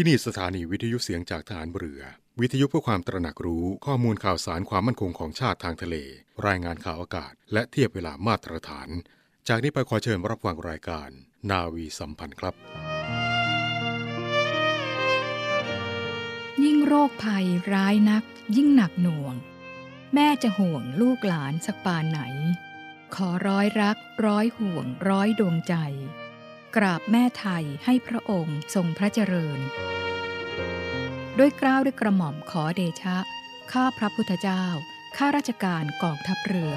ที่นี่สถานีวิทยุเสียงจากฐานเรือ วิทยุเพื่อความตระหนักรู้ข้อมูลข่าวสารความมั่นคงของชาติทางทะเล รายงานข่าวอากาศ และเทียบเวลามาตรฐาน จากนี้ไปขอเชิญรับฟังรายการ นาวีสัมพันธ์ครับ ยิ่งโรคภัยร้ายนัก ยิ่งหนักหน่วง แม่จะห่วงลูกหลานสักปานไหน ขอร้อยรัก ร้อยห่วง ร้อยดวงใจ กราบแม่ไทยให้พระองค์ทรงพระเจริญ ด้วยกล้าวด้วยกระหม่อมขอเดชะ ข้าพระพุทธเจ้า ข้าราชการกองทัพเรือ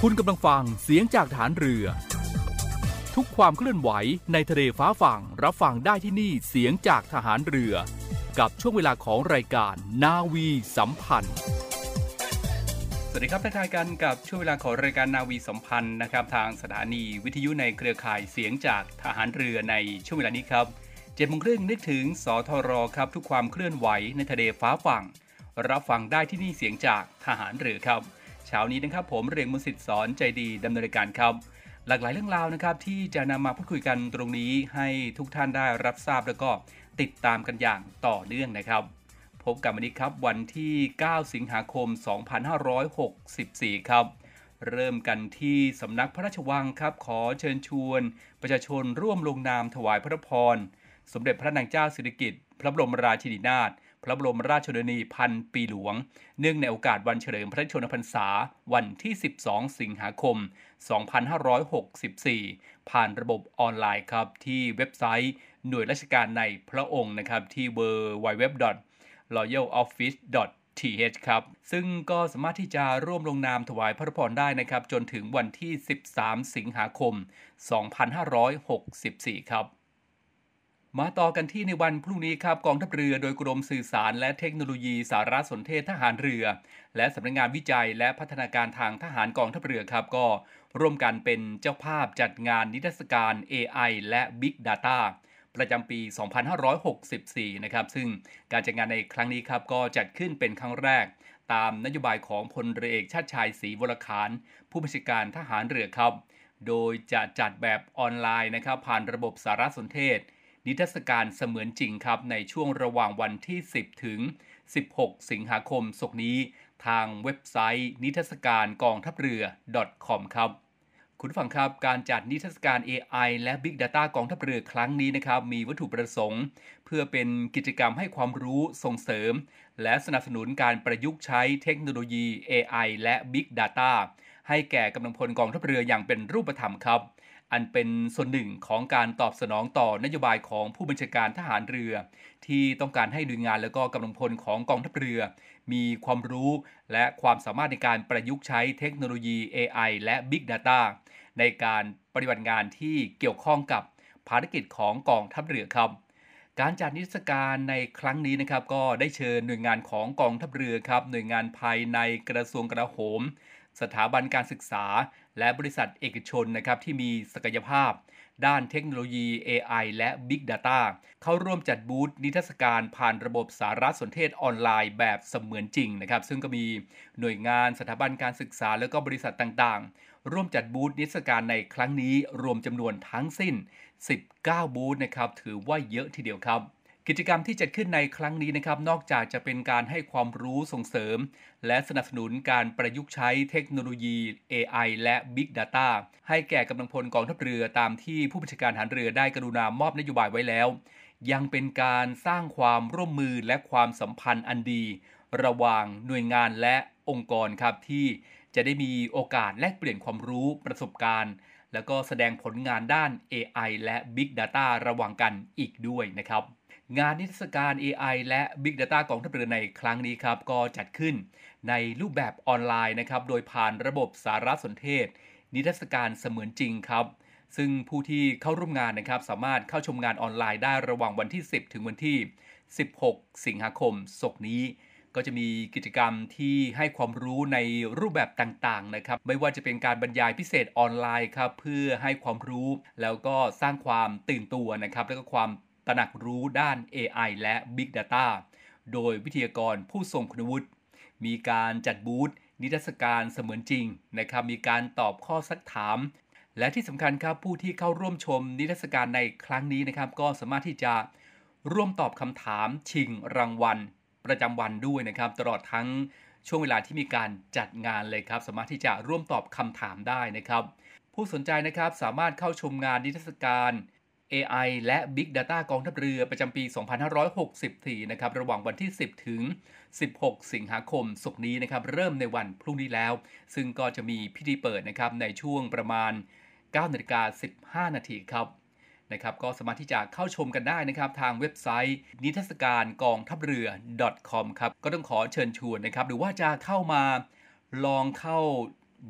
คุณกำลังฟังเสียงจากฐานเรือ ทุกความเคลื่อนไหวในทะเลฟ้าฝั่งรับฟังได้ที่นี่เสียงจากทหารเรือ กับช่วงเวลาของรายการนาวีสัมพันธ์ สวัสดีครับทักทายกันกับช่วงเวลาของรายการนาวีสัมพันธ์นะครับทางสถานีวิทยุในเครือข่ายเสียงจากทหารเรือในช่วงเวลานี้ครับเจ็ดโมงครึ่งนึกถึงสทรครับทุกความเคลื่อนไหวในทะเลฟ้าฝั่ง รับฟังได้ที่นี่เสียงจากทหารเรือครับเช้านี้นะครับผมเรียงมุสิตสอนใจดีดำเนินรายการครับ หลากหลายเรื่องราวนะครับที่จะนำมาพูดคุยกันตรงนี้ให้ทุกท่านได้รับทราบแล้วก็ติดตามกันอย่างต่อเนื่องนะครับ พบกับวันนี้ครับวันที่ 9 สิงหาคม 2564 ครับ เริ่มกันที่สำนักพระราชวังครับ ขอเชิญชวน ประชาชนร่วมลงนามถวายพระพร สมเด็จพระนางเจ้าสิริกิติ์พระบรมราชินีนาถพระบรมราชชนนีพันปีหลวง เนื่องในโอกาสวันเฉลิมพระชนมพรรษา วันที่ 12 สิงหาคม 2564 ผ่านระบบออนไลน์ครับ ที่เว็บไซต์หน่วยราชการในพระองค์นะครับ ที่ www royaloffice.th ครับ ซึ่งก็สามารถที่จะร่วมลงนามถวายพระพรได้นะครับ จนถึงวันที่ 13 สิงหาคม 2564 ครับมาต่อกันที่ในวันพรุ่งนี้ครับกองทัพเรือโดยกรมสื่อสาร และเทคโนโลยีสารสนเทศทหารเรือ และสำนักงานวิจัยและพัฒนาการทางทหารกองทัพเรือครับก็ร่วมกันเป็นเจ้าภาพจัดงานนิทรรศการ AI และ Big Data ประจำปี 2564 นะครับ ซึ่งการจัดงานในครั้งนี้ครับก็จัดขึ้นเป็นครั้งแรก ตามนโยบายของพลเรือเอกชาติชายศรีวรคารผู้บัญชาการทหารเรือครับ โดยจะจัดแบบออนไลน์นะครับ ผ่านระบบสารสนเทศ นิทรรศการเสมือนจริงครับ ในช่วงระหว่างวันที่ 10 ถึง 16 สิงหาคมศกนี้ ทางเว็บไซต์นิทรรศการกองทัพเรือ .com ครับ คุณฟังครับ การจัดนิทรรศการ AI และ Big Data กองทัพเรือครั้งนี้นะครับ มีวัตถุประสงค์ เพื่อเป็นกิจกรรมให้ความรู้ส่งเสริม และสนับสนุนการประยุกต์ใช้เทคโนโลยี AI และ Big Data ให้แก่กำลังพลกองทัพเรืออย่างเป็นรูปธรรมครับ อันเป็นส่วนหนึ่งของการตอบสนองต่อนโยบายของผู้บัญชาการทหารเรือ ที่ต้องการให้หน่วยงานและก็กำลังพลของกองทัพเรือ มีความรู้และความสามารถในการประยุกต์ใช้เทคโนโลยี AI และ Big Data ในการปฏิบัติงานที่เกี่ยวข้องกับภารกิจของกองทัพเรือครับ การจัดนิทรรศการในครั้งนี้นะครับ ก็ได้เชิญหน่วยงานของกองทัพเรือครับ หน่วยงานภายในกระทรวงกลาโหม สถาบันการศึกษา และบริษัทเอกชนนะครับที่มีศักยภาพ ด้านเทคโนโลยี AI และ Big Data เข้าร่วมจัดบูธนิทรรศการผ่านระบบสารสนเทศออนไลน์แบบเสมือนจริงนะครับ ซึ่งก็มีหน่วยงานสถาบันการศึกษา และก็บริษัทต่างๆ ร่วมจัดบูธนิทรรศการในครั้งนี้รวมจำนวนทั้งสิ้น 19 บูธนะครับถือว่าเยอะทีเดียวครับ กิจกรรมที่จัดขึ้นในครั้งนี้นะครับ นอกจากจะเป็นการให้ความรู้ส่งเสริม และสนับสนุนการประยุกต์ใช้เทคโนโลยี AI และ Big Data ให้แก่กำลังพลกองทัพเรือตามที่ผู้บัญชาการทหารเรือได้กรุณามอบนโยบายไว้แล้ว ยังเป็นการสร้างความร่วมมือและความสัมพันธ์อันดี ระหว่างหน่วยงานและองค์กรครับที่ จะได้มีโอกาสแลกเปลี่ยนความรู้ประสบการณ์ แล้วก็แสดงผลงานด้าน AI และ Big Data ระหว่างกันอีกด้วยนะครับ งานนิทรรศการ AI และ Big Data กองทัพเรือในครั้งนี้ครับ ก็จัดขึ้นในรูปแบบออนไลน์นะครับ โดยผ่านระบบสารสนเทศ นิทรรศการเสมือนจริงครับ ซึ่งผู้ที่เข้าร่วมงานนะครับ สามารถเข้าชมงานออนไลน์ได้ระหว่างวันที่ 10 ถึงวันที่ 16 สิงหาคมศกนี้ ก็จะมีกิจกรรมที่ให้ความรู้ในรูปแบบต่างๆนะครับ ไม่ว่าจะเป็นการบรรยายพิเศษออนไลน์ครับเพื่อให้ความรู้แล้วก็สร้างความตื่นตัวนะครับแล้วก็ความตระหนักรู้ด้าน AI และ Big Data โดยวิทยากรผู้ทรงคุณวุฒิมีการจัดบูธนิทรรศการเสมือนจริงนะครับ มีการตอบข้อสักถาม และที่สำคัญครับผู้ที่เข้าร่วมชมนิทรรศการในครั้งนี้นะครับ ก็สามารถที่จะร่วมตอบคำถามชิงรางวัล ประจำวันด้วยนะครับ ตลอดทั้งช่วงเวลาที่มีการจัดงานเลยครับ สามารถที่จะร่วมตอบคำถามได้นะครับ ผู้สนใจนะครับสามารถเข้าชมงานนิทรรศการ AI และ Big Data กองทัพเรือประจำปี 2564 นะครับ ระหว่างวันที่ 10 ถึง 16 สิงหาคมศกนี้นะครับ เริ่มในวันพรุ่งนี้แล้ว ซึ่งก็จะมีพิธีเปิดนะครับในช่วงประมาณ 9นาฬิกา15 นาทีครับ นะครับก็สามารถที่จะเข้าชมกันได้นะครับทางเว็บไซต์ นิทรรศการกองทัพเรือ .com ครับก็ต้องขอเชิญชวนนะครับ หรือว่าจะเข้ามาลองเข้า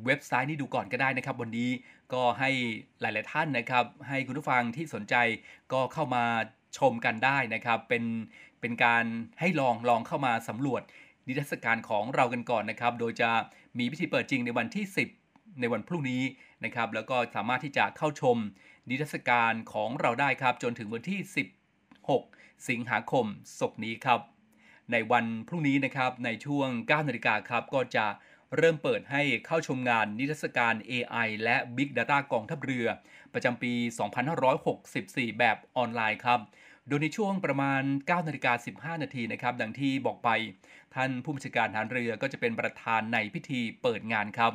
เว็บไซต์นี้ดูก่อนก็ได้นะครับ วันนี้ก็ให้หลาย ๆ ท่านนะครับ ให้คุณผู้ฟังที่สนใจก็เข้ามาชมกันได้นะครับ เป็นเป็นการให้ลองลองเข้ามาสำรวจนิทรรศการของเรากันก่อนนะครับ โดยจะมีพิธีเปิดจริงในวันที่ 10 ในวันพรุ่งนี้นะครับแล้วก็สามารถที่จะเข้าชมนิทรรศการของเราได้ครับ จนถึงวันที่ 16 สิงหาคมศกนี้ครับ ในวันพรุ่งนี้นะครับในช่วง 9 นาฬิกาครับก็จะเริ่มเปิดให้เข้าชมงานนิทรรศการ AI และ Big Data กองทัพเรือ ประจำปี 2564 แบบออนไลน์ครับ โดยในช่วงประมาณ 9 นาฬิกา 15 นาทีนะครับ ดังที่บอกไป ท่านผู้บัญชาการทารเรือก็จะเป็นประธานในพิธีเปิดงานครับ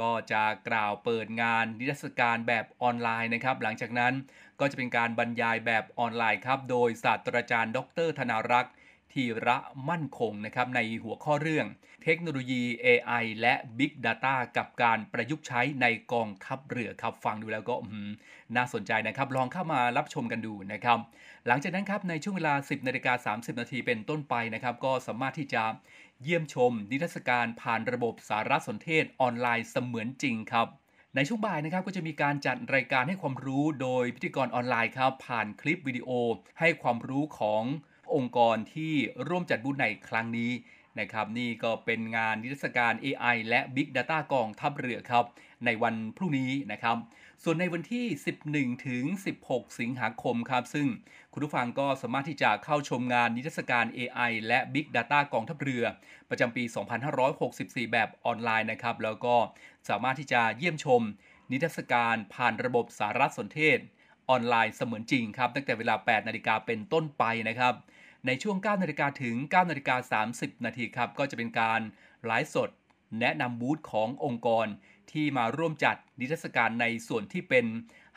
ก็จะกล่าวเปิดงานนิทรรศการแบบออนไลน์นะครับ หลังจากนั้นก็จะเป็นการบรรยายแบบออนไลน์ครับ โดยศาสตราจารย์ ดร ธนารักษ์ทีระมั่นคงนะครับในหัวข้อเรื่อง เทคโนโลยี AI และ Big Data กับการประยุกต์ใช้ในกองทัพเรือครับ ฟังดูแล้วก็น่าสนใจนะครับ ลองเข้ามารับชมกันดูนะครับ หลังจากนั้นครับในช่วงเวลา 10นาฬิกา30 นาทีเป็นต้นไปนะครับ ก็สามารถที่จะ เยี่ยมชม นิทรรศการผ่านระบบสารสนเทศออนไลน์เสมือนจริงครับ ในช่วงบ่ายนะครับก็จะมีการจัดรายการให้ความรู้โดยพิธีกรออนไลน์ครับ ผ่านคลิปวิดีโอ ให้ความรู้ขององค์กรที่ร่วมจัดบูธในครั้งนี้นะครับนี่ก็เป็นงานนิทรรศการ AI และ Big Data กองทัพเรือครับ ในวันพรุ่งนี้นะครับ ส่วนในวันที่ 11 ถึง 16 สิงหาคมครับ ซึ่งคุณผู้ฟังก็สามารถที่จะเข้าชมงานนิทรรศการ AI และ Big Data กองทัพเรือ ประจำปี 2564 แบบออนไลน์นะครับ แล้วก็สามารถที่จะเยี่ยมชม นิทรรศการผ่านระบบสารสนเทศ ออนไลน์เสมือนจริงครับ ตั้งแต่เวลา 8 นาฬิกาเป็นต้นไปนะครับในช่วง 9 นาฬิกาถึง 9 นาฬิกา 30 นาทีครับ ก็จะเป็นการไลฟ์สด แนะนำบูธขององค์กร ที่มาร่วมจัดนิทรรศการในส่วนที่เป็น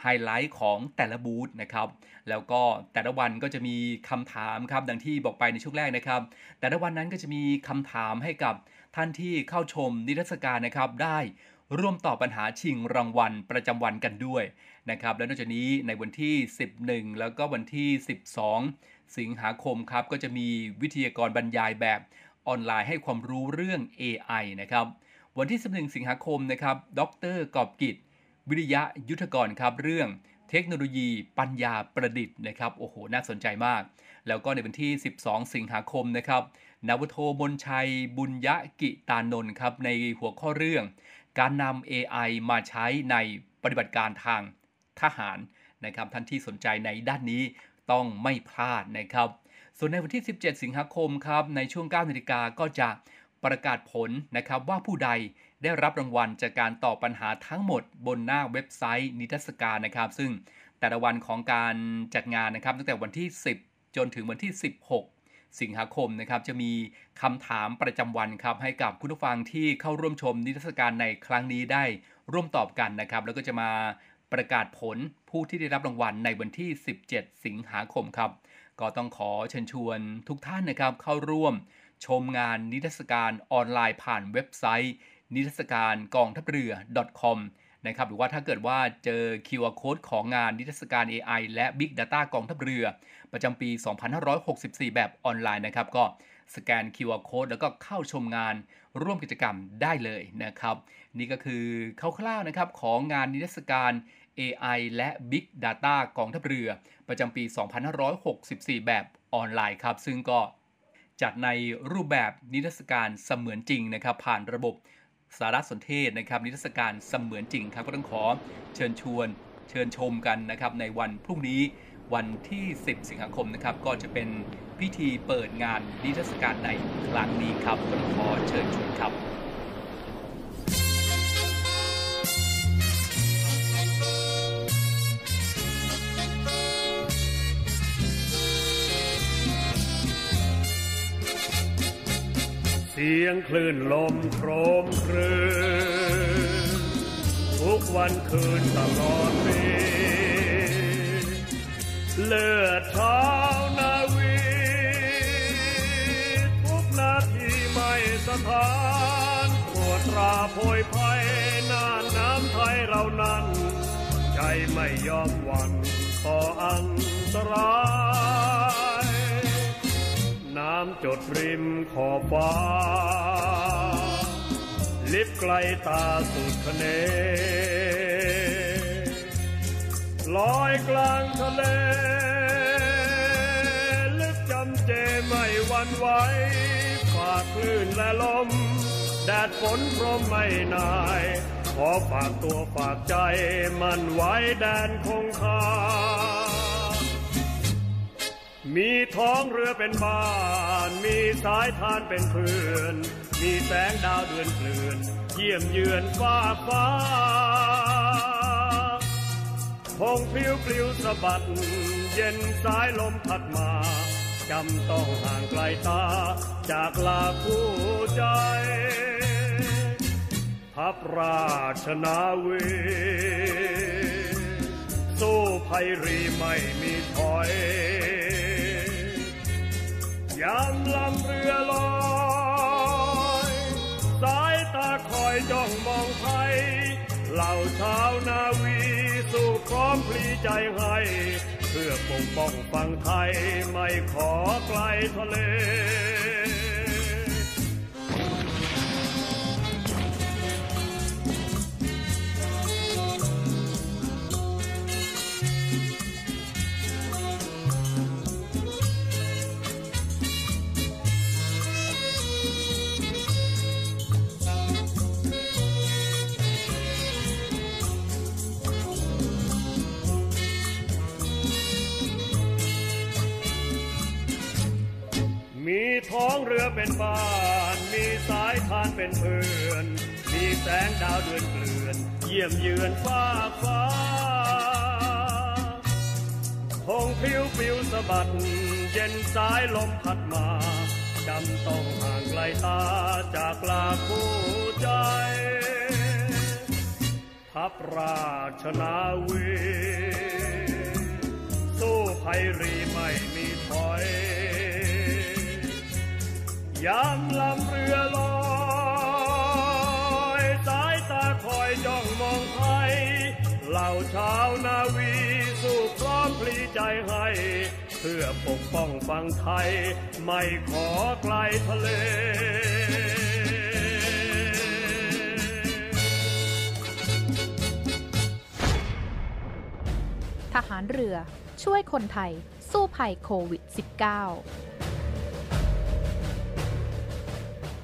ไฮไลท์ของแต่ละบูธนะครับ แล้วก็แต่ละวันก็จะมีคำถามครับ ดังที่บอกไปในช่วงแรกนะครับ แต่ละวันนั้นก็จะมีคำถามให้กับท่านที่เข้าชมนิทรรศการนะครับ ได้ร่วมตอบปัญหาชิงรางวัลประจำวันกันด้วยนะครับ และนอกจากนี้ในวันที่ 11 แล้วก็วันที่ 12 สิงหาคมครับ ก็จะมีวิทยากรบรรยายแบบออนไลน์ให้ความรู้เรื่อง AI นะครับ วันที่ 11 สิงหาคมนะครับ ดรกอบกิจ วิริยะยุทธกรครับ เรื่องเทคโนโลยีปัญญาประดิษฐ์นะครับ โอ้โห น่าสนใจมาก แล้วก็ในวันที่ 12 สิงหาคมนะครับนวโทมนชัย บุญยะกิตานนท์ครับ ในหัวข้อเรื่อง การนำ AI มาใช้ในปฏิบัติการทางทหารนะครับ ท่านที่สนใจในด้านนี้ต้องไม่พลาดนะครับ ส่วนในวันที่ 17 สิงหาคมครับ ในช่วง 9 นาฬิกาก็จะ ประกาศผลนะครับว่าผู้ใดได้รับรางวัลจากการตอบปัญหาทั้งหมดบนหน้าเว็บไซต์นิทรรศการนะครับ ซึ่งแต่ละวันของการจัดงานนะครับ ตั้งแต่วันที่ 10 จนถึงวันที่ 16 สิงหาคมนะครับ จะมีคำถามประจำวันครับ ให้กับคุณผู้ฟังที่เข้าร่วมชมนิทรรศการในครั้งนี้ได้ร่วมตอบกันนะครับ แล้วก็จะมาประกาศผลผู้ที่ได้รับรางวัลในวันที่ 17 สิงหาคมครับ ก็ต้องขอเชิญชวนทุกท่านนะครับเข้าร่วม ชมงานนิทรรศการออนไลน์ผ่านเว็บไซต์ นิทรรศการกองทัพเรือ .com นะครับหรือว่าถ้าเกิดว่าเจอ QR Code ของงานนิทรรศการ AI และ Big Data กองทัพเรือ ประจำปี 2564 แบบออนไลน์นะครับ ก็สแกน QR Code แล้วก็เข้าชมงานร่วมกิจกรรมได้เลยนะครับ นี่ก็คือคร่าวๆนะครับของงานนิทรรศการ AI และ Big Data กองทัพเรือ ประจำปี 2564 แบบออนไลน์ครับ ซึ่งก็ จัดในรูปแบบนิทรรศการเสมือนจริงนะครับ ผ่านระบบสารสนเทศนะครับ นิทรรศการเสมือนจริงครับก็ต้องขอเชิญชวนเชิญชมกันนะครับ ในวันพรุ่งนี้วันที่ 10 สิงหาคมนะครับ ก็จะเป็นพิธีเปิดงานนิทรรศการในครั้งนี้ครับก็ต้องขอเชิญชวนครับ สียงคลื่นลมโครมครืนทุกวันคืนตลอดปีเลือดเท้านาวีทุกนาทีไม่สถานปวดราโพยภัยน่านน้ำไทยเรานั้น ใจไม่ยอมหวั่นต่ออันตราย น้ำจดริมขอบฟ้า ลิบไกลตาสุดคะเน ลอยกลางทะเล ลึกจำเจไม่หวันไหวฝ่าคลื่นและลม แดดฝนพรมไม่นาย ขอฝากตัวฝากใจมันไว้แดนคงคา มีท้องเรือเป็นบ้าน มีสายทานเป็นเพื่อน มีแสงดาวเดือนเกลื่อน เยี่ยมเยือนฟ้าฟ้าพงพลิ้วปลิวสะบัด เย็นสายลมพัดมาจำต้องห่างไกลตา จากลาคู่ใจทัพราชนาวีสู้ภัยรีไม่มีถอย ยามลำเรือลอย สายตาคอยจ้องมองไทยเหล่าชาวนาวีสู้พร้อมพลีใจให้ เพื่อปกป้องฝั่งไทยไม่ขอไกลทะเล บ้าน มีสายทานเป็นเพื่อน มีแสงดาวเดือนเกลื่อน เยี่ยมเยือนฟ้าฟ้าคงผิวปิวสะบัด เย็นสายลมพัดมาจำต้องห่างไกลตาจากลาคู่ใจ ทัพราชนาวีสู้ภัยรีไม่มีถอย ยามลำเรือลอยสายตาคอยจ้องมองไทยเหล่าชาวนาวีสู้พร้อมพลีใจให้ เพื่อปกป้องฝั่งไทย ไม่ขอไกลทะเลทหารเรือช่วยคนไทยสู้ภัยโควิด -19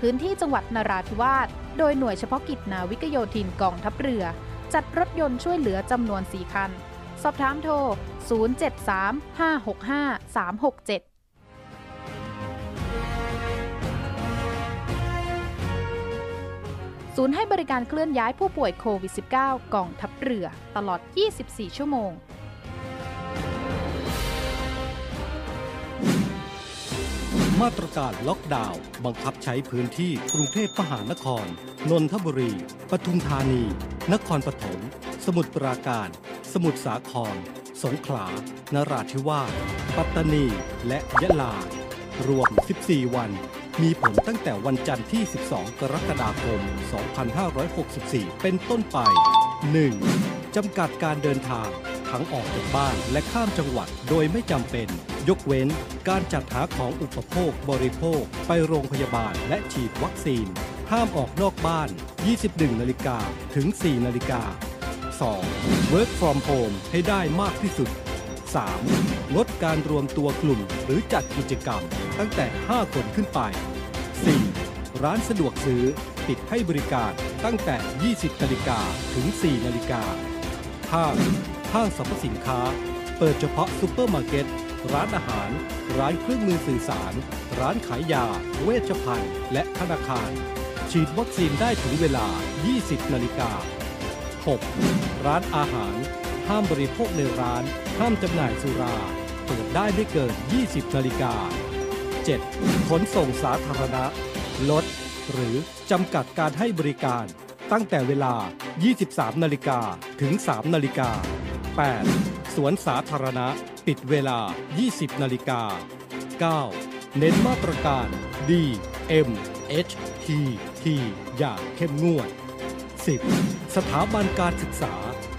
พื้นที่จังหวัดนราธิวาส โดยหน่วยเฉพาะกิจนาวิกโยธินกองทัพเรือ จัดรถยนต์ช่วยเหลือจำนวน 4 คัน สอบถามโทร 073-565-367ศูนย์ให้บริการเคลื่อนย้ายผู้ป่วยโควิด -19 กองทัพเรือ ตลอด 24 ชั่วโมง มาตรการล็อกดาวน์บังคับใช้พื้นที่กรุงเทพมหานคร นนทบุรี ปทุมธานี นครปฐม สมุทรปราการ สมุทรสาคร สงขลา นราธิวาส ปัตตานี และยะลา รวม 14 วัน มีผลตั้งแต่วันจันทร์ที่ 12 กรกฎาคม 2564 เป็นต้นไป 1. จำกัดการเดินทาง ทั้งออกจากบ้านและข้ามจังหวัดโดยไม่จำเป็น ยกเว้นการจัดหาของอุปโภคบริโภค ไปโรงพยาบาลและฉีดวัคซีน ห้ามออกนอกบ้าน 21 นาฬิกาถึง 4 นาฬิกา 2. Work from home ให้ได้มากที่สุด 3. ลดการรวมตัวกลุ่มหรือจัดกิจกรรมตั้งแต่ 5 คนขึ้นไป 4. ร้านสะดวกซื้อปิดให้บริการตั้งแต่ 20 นาฬิกาถึง 4 นาฬิกาห้างห้างสรรพสินค้า เปิดเฉพาะซูเปอร์มาร์เก็ต ร้านอาหาร ร้านเครื่องมือสื่อสาร ร้านขายยา เวชภัณฑ์ และธนาคาร ฉีดวัคซีนได้ถึงเวลา 20 นาฬิกา 6. ร้านอาหาร ห้ามบริโภคในร้าน ห้ามจำหน่ายสุรา เปิดได้ไม่เกิน 20 นาฬิกา 7. ขนส่งสาธารณะ ลด หรือจำกัดการให้บริการ ตั้งแต่เวลา 23 นาฬิกาถึง 3 นาฬิกา 8. สวนสาธารณะ ปิดเวลา 20 นาฬิกา 9. เน้นมาตรการ D M H T T อย่างเข้มงวด 10. สถาบันการศึกษา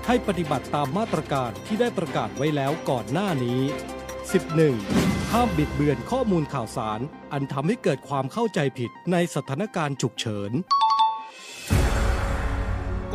ให้ปฏิบัติตามมาตรการที่ได้ประกาศไว้แล้วก่อนหน้านี้ 11. ห้ามบิดเบือนข้อมูลข่าวสาร อันทำให้เกิดความเข้าใจผิดในสถานการณ์ฉุกเฉิน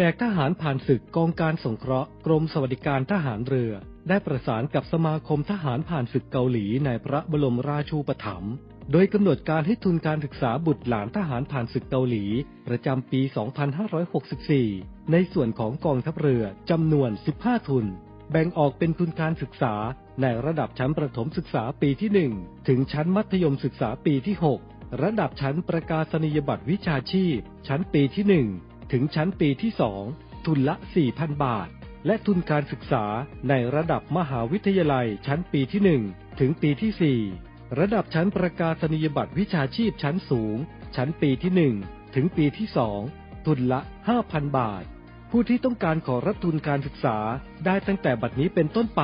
นกทหารผ่านศึกกองการสงเคราะห์กรมสวัสดิการทหารเรือ ได้ประสานกับสมาคมทหารผ่านศึกเกาหลีในพระบรมราชูปถัมภ์โดยกำหนดการให้ทุนการศึกษาบุตรหลานทหารผ่านศึกเกาหลี ประจำปี 2564 ในส่วนของกองทัพเรือจำนวน 15 ทุน แบ่งออกเป็นทุนการศึกษาในระดับชั้นประถมศึกษาปีที่ 1 ถึงชั้นมัธยมศึกษาปีที่ 6 ระดับชั้นประกาศนียบัตรวิชาชีพ ชั้นปีที่ 1 ถึงชั้นปีที่2ทุนละ 4,000 บาท และทุนการศึกษาในระดับมหาวิทยาลัยชั้นปีที่ 1 ถึงปีที่ 4 ระดับชั้นประกาศนียบัตรวิชาชีพชั้นสูง ชั้นปีที่ 1 ถึงปีที่ 2 ทุนละ 5,000 บาท ผู้ที่ต้องการขอรับทุนการศึกษาได้ตั้งแต่บัดนี้เป็นต้นไป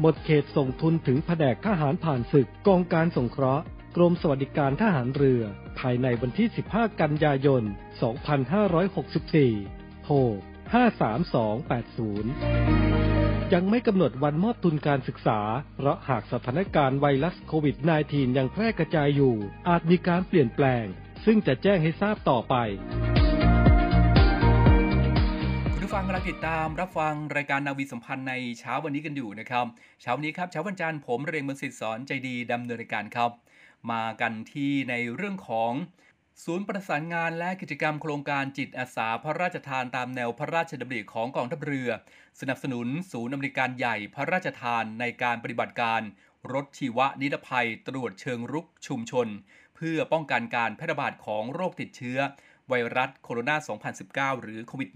หมดเขตส่งทุนถึงแผนกทหารผ่านศึกกองการสงเคราะห์ กรมสวัสดิการทหารเรือ ภายในวันที่ 15 กันยายน 2564 โทร 53280 ยังไม่กำหนดวันมอบทุนการศึกษา เพราะหากสถานการณ์ไวรัสโควิด -19 ยังแพร่กระจายอยู่ อาจมีการเปลี่ยนแปลง ซึ่งจะแจ้งให้ทราบต่อไปฟังกำลังติดตามรับฟังรายการนาวีสัมพันธ์ในเช้าวันนี้กันอยู่นะครับ เช้าวันนี้ครับเช้าวันจันทร์ผมเรงมือสิทธิ์สอนใจดีดำเนินรายการครับ มากันที่ในเรื่องของศูนย์ประสานงานและกิจกรรมโครงการจิตอาสาพระราชทานตามแนวพระราชดำริของกองทัพเรือ สนับสนุนศูนย์อำนวยการใหญ่พระราชทานในการปฏิบัติการ รถชีวนิรภัยตรวจเชิงรุกชุมชน เพื่อป้องกันการแพร่ระบาดของโรคติดเชื้อ ไวรัสโคโรนา 2019 หรือโควิด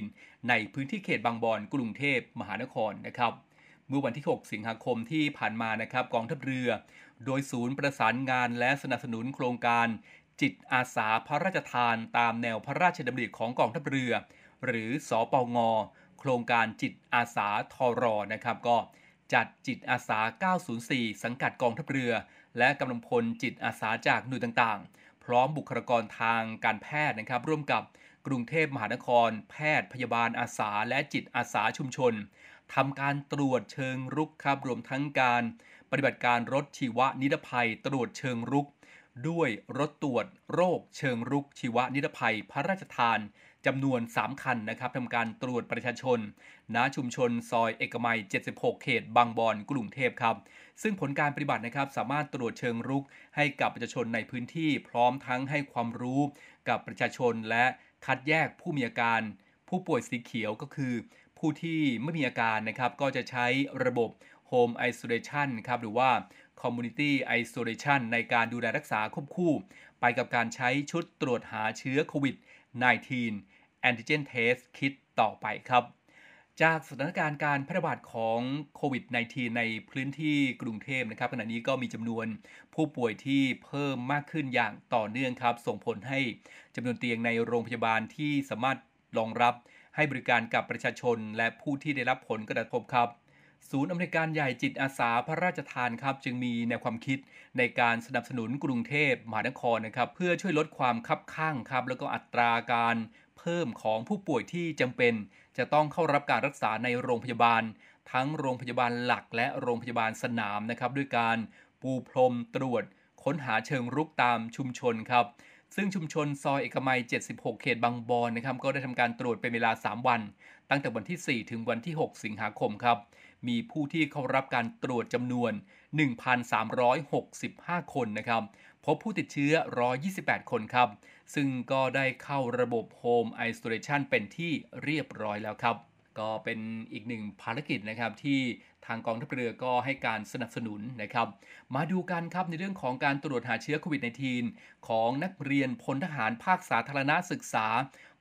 -19 ในพื้นที่เขตบางบอนกรุงเทพมหานครนะครับเมื่อวันที่ 6 สิงหาคมที่ผ่านมานะครับกองทัพเรือ โดยศูนย์ประสานงานและสนับสนุนโครงการ จิตอาสาพระราชทานตามแนวพระราชดำริของกองทัพเรือ หรือสอปงโครงการจิตอาสาทอรอนะครับ ก็จัดจิตอาสา 904 สังกัดกองทัพเรือ และกำลังพลจิตอาสาจากหน่วยต่างๆ พร้อมบุคลากรทางการแพทย์นะครับ ร่วมกับกรุงเทพมหานคร แพทย์พยาบาลอาสาและจิตอาสาชุมชนทำการตรวจเชิงรุกครับรวมทั้งการ ปฏิบัติการรถชีวนิรภัยตรวจเชิงรุก ด้วยรถตรวจโรคเชิงรุก ชีวนิรภัยพระราชทานจำนวน 3 คันนะครับทำการตรวจประชาชน ณ ชุมชนซอยเอกมัย 76 เขต บางบอนกรุงเทพครับ ซึ่งผลการปฏิบัตินะครับสามารถตรวจเชิงรุกให้กับประชาชนในพื้นที่ พร้อมทั้งให้ความรู้กับประชาชนและคัดแยกผู้มีอาการ ผู้ป่วยสีเขียวก็คือ ผู้ที่ไม่มีอาการนะครับก็จะใช้ระบบ Home Isolation ครับหรือว่า Community Isolation ในการดูแลรักษาควบคู่ ไปกับการใช้ชุดตรวจหาเชื้อโควิด -19 Antigen Test Kit ต่อไปครับ จากสถานการณ์การแพร่ระบาดของโควิด -19 ในพื้นที่กรุงเทพนะครับขณะนี้ก็มีจำนวนผู้ป่วยที่เพิ่มมากขึ้นอย่างต่อเนื่องครับ ส่งผลให้จำนวนเตียงในโรงพยาบาลที่สามารถรองรับให้บริการกับประชาชนและผู้ที่ได้รับผลกระทบครับ ศูนย์อเมริการใหญ่จิตอาสาพระราชทานครับ จึงมีแนวความคิดในการสนับสนุนกรุงเทพมหานครนะครับ เพื่อช่วยลดความคับข้างครับ แล้วก็อัตราการเพิ่มของผู้ป่วยที่จำเป็น จะต้องเข้ารับการรักษาในโรงพยาบาล ทั้งโรงพยาบาลหลักและโรงพยาบาลสนามนะครับ ด้วยการปูพรมตรวจ ค้นหาเชิงรุกตามชุมชนครับ ซึ่งชุมชนซอยเอกมัย 76 เขตบางบอนนะครับ ก็ได้ทำการตรวจเป็นเวลา 3 วัน ตั้งแต่วันที่ 4 ถึงวันที่ 6 สิงหาคมครับ มีผู้ที่เข้ารับการตรวจจำนวน 1,365 คนนะครับพบผู้ติดเชื้อ 128 คนครับ ซึ่งก็ได้เข้าระบบ Home Isolation เป็นที่เรียบร้อยแล้วครับ ก็เป็นอีกหนึ่งภารกิจนะครับที่ทางกองทัพเรือก็ให้การสนับสนุนนะครับ มาดูกันครับในเรื่องของการตรวจหาเชื้อโควิด -19 ของนักเรียนพลทหารภาคสาธารณศึกษา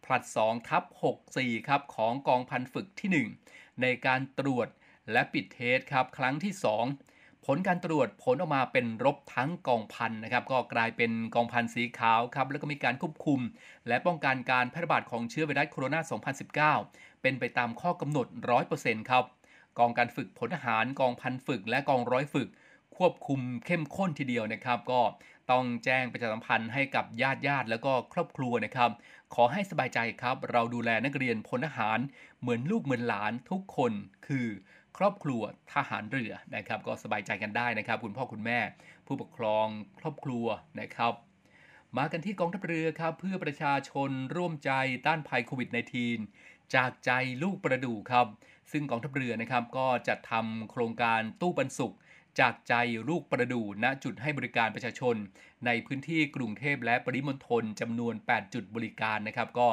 ผลัด2ทับ64 ครับของกองพันฝึกที่ 1 ในการตรวจ และปิดเทสครับครั้งที่ 2 ผลการตรวจผลออกมาเป็นลบทั้งกองพันนะครับ ก็กลายเป็นกองพันสีขาวครับ แล้วก็มีการควบคุม และป้องกันการแพร่ระบาดของเชื้อไวรัสโคโรนา 2019 เป็นไปตามข้อกำหนด 100%ครับ กองการฝึกผลทหารกองพันฝึก และกองร้อยฝึก ควบคุมเข้มข้นทีเดียวนะครับ ก็ต้องแจ้งประชาสัมพันธ์ให้กับญาติญาติแล้วก็ครอบครัวนะครับ ขอให้สบายใจครับ เราดูแลนักเรียนพลทหารเหมือนลูกเหมือนหลานทุกคนคือ ครอบครัวทหารเรือนะครับ ก็สบายใจกันได้นะครับ คุณพ่อคุณแม่ ผู้ปกครองครอบครัวนะครับ มากันที่กองทัพเรือครับเพื่อประชาชนร่วมใจต้านภัยโควิด -19 จากใจลูกประดูครับ ซึ่งกองทัพเรือนะครับก็จะทำโครงการตู้ปันสุขจากใจลูกประดูณจุดให้บริการประชาชน ในพื้นที่กรุงเทพและปริมณฑลจำนวน 8 จุดบริการนะครับ ก็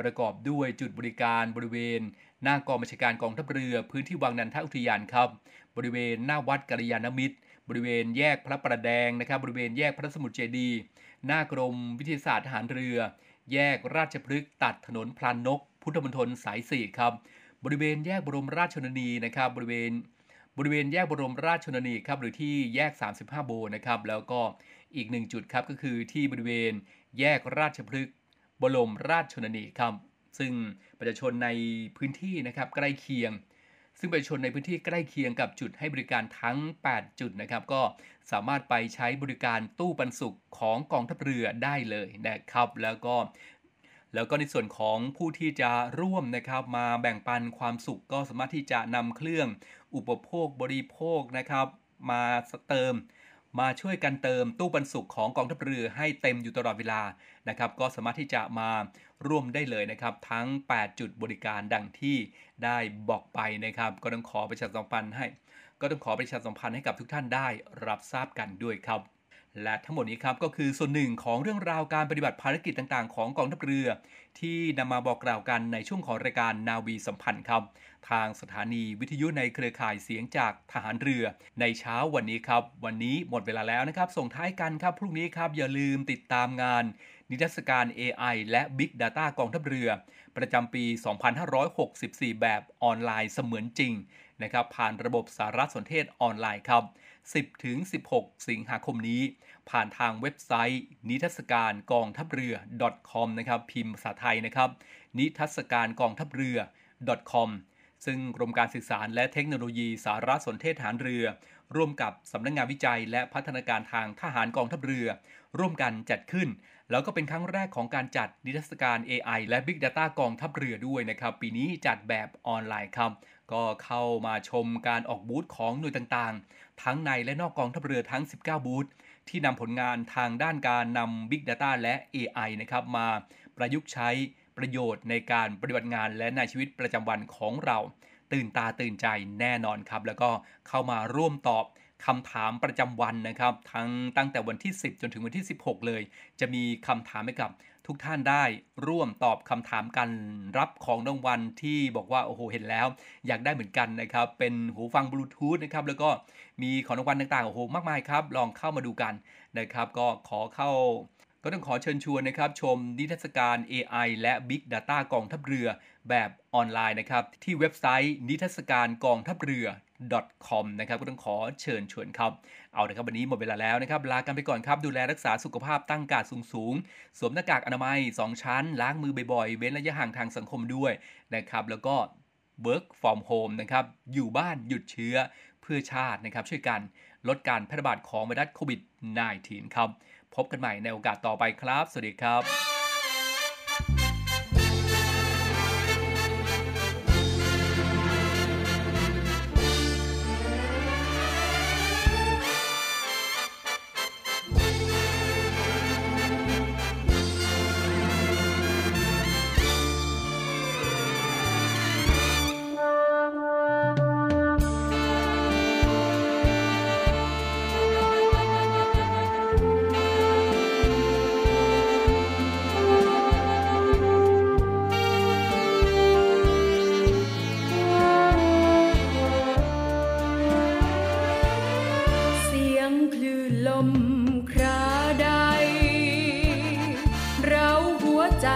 ประกอบด้วยจุดบริการบริเวณ หน้ากองบัญชาการกองทัพเรือ พื้นที่วังนันทอุทยานครับ บริเวณหน้าวัดกัลยาณมิตร บริเวณแยกพระประแดงนะครับ บริเวณแยกพระสมุทรเจดีหน้ากรมวิทยาศาสตร์ทหารเรือ แยกราชพฤกษ์ตัดถนนพลานนก พุทธมณฑลสายสี่ครับ บริเวณแยกบรมราชชนนีนะครับ บริเวณบริเวณแยกบรมราชชนนีครับหรือที่แยก 35 โบนะครับแล้วก็อีกหนึ่งจุดครับก็คือที่บริเวณแยกราชพฤกษ์ บรมราชชนนีครับซึ่งประชาชนในพื้นที่นะครับใกล้เคียง ซึ่งประชาชนในพื้นที่ใกล้เคียงกับจุดให้บริการทั้ง 8 จุดนะครับ ก็สามารถไปใช้บริการตู้ปันสุขของกองทัพเรือได้เลยนะครับ แล้วก็แล้วก็ในส่วนของผู้ที่จะร่วมนะครับมาแบ่งปันความสุขก็สามารถที่จะนำเครื่องอุปโภคบริโภคนะครับ มาเติม มาช่วยกันเติมตู้บรรสุขของกองทัพเรือให้เต็มอยู่ตลอดเวลานะครับ ก็สามารถที่จะมาร่วมได้เลยนะครับ ทั้ง 8 จุดบริการดังที่ได้บอกไปนะครับ ก็ต้องขอประชาสัมพันธ์ให้ ก็ต้องขอประชาสัมพันธ์ให้กับทุกท่านได้รับทราบกันด้วยครับ และทั้งหมดนี้ครับก็คือส่วนหนึ่งของเรื่องราวการปฏิบัติภารกิจต่างๆ ของกองทัพเรือ ที่นำมาบอกกล่าวกันในช่วงของรายการนาวีสัมพันธ์ครับ ทางสถานีวิทยุในเครือข่ายเสียงจากทหารเรือ ในเช้าวันนี้ครับ วันนี้หมดเวลาแล้วนะครับ ส่งท้ายกันครับพรุ่งนี้ครับอย่าลืมติดตามงาน นิทรรศการ AI และ Big Data กองทัพเรือ ประจำปี 2564 แบบออนไลน์เสมือนจริง นะครับผ่านระบบสารสนเทศออนไลน์ครับ 10 ถึง 16 สิงหาคมนี้ ผ่านทางเว็บไซต์ นิทรรศการกองทัพเรือ .com นะครับพิมพ์ภาษาไทยนะครับ นิทรรศการกองทัพเรือ .com ซึ่งกรมการสื่อสารและเทคโนโลยีสารสนเทศฐานเรือ ร่วมกับสำนักงงานวิจัย และพัฒนาการทางทหารกองทัพเรือ ร่วมกันจัดขึ้น แล้วก็เป็นครั้งแรกของการจัดนิทรรศการ AI และ Big Data กองทัพเรือด้วยนะครับ ปีนี้จัดแบบออนไลน์ครับ ก็เข้ามาชมการออกบูธของหน่วยต่างๆ ทั้งในและนอกกองทัพเรือทั้ง 19 บูธที่นำผลงานทางด้านการนำ Big Data และ AI นะครับมาประยุกต์ใช้ประโยชน์ในการปฏิบัติงานและในชีวิตประจำวันของเรา ตื่นตาตื่นใจแน่นอนครับ แล้วก็เข้ามาร่วมตอบ คำถามประจำวันนะครับ ทั้งตั้งแต่วันที่ 10 จนถึงวันที่ 16 เลย จะมีคำถามให้กับทุกท่านได้ร่วมตอบคำถามกันรับของรางวัลที่บอกว่าโอ้โหเห็นแล้ว อยากได้เหมือนกันนะครับ เป็นหูฟังบลูทูธนะครับแล้วก็มีของรางวัลต่างๆโอ้โหมากมายครับ ลองเข้ามาดูกันนะครับ ก็ขอเข้าก็ต้องขอเชิญชวนนะครับชมนิทรรศการ AI และ Big Data กองทัพเรือแบบออนไลน์นะครับที่เว็บไซต์นิทรรศการกองทัพเรือ .com นะครับก็ต้องขอเชิญชวนครับเอาละครับวันนี้หมดเวลาแล้วนะครับลากันไปก่อนครับดูแลรักษาสุขภาพตั้งการสูงสูงๆ สวมหน้ากากอนามัย 2 ชั้น ล้างมือบ่อยๆ เว้นระยะห่างทางสังคมด้วยนะครับแล้วก็ work from home นะครับอยู่บ้านหยุดเชื้อเพื่อชาตินะครับช่วยกันลดการแพร่ระบาดของไวรัสโควิด -19 ครับพบกันใหม่ในโอกาสต่อไปครับ สวัสดีครับ ใจ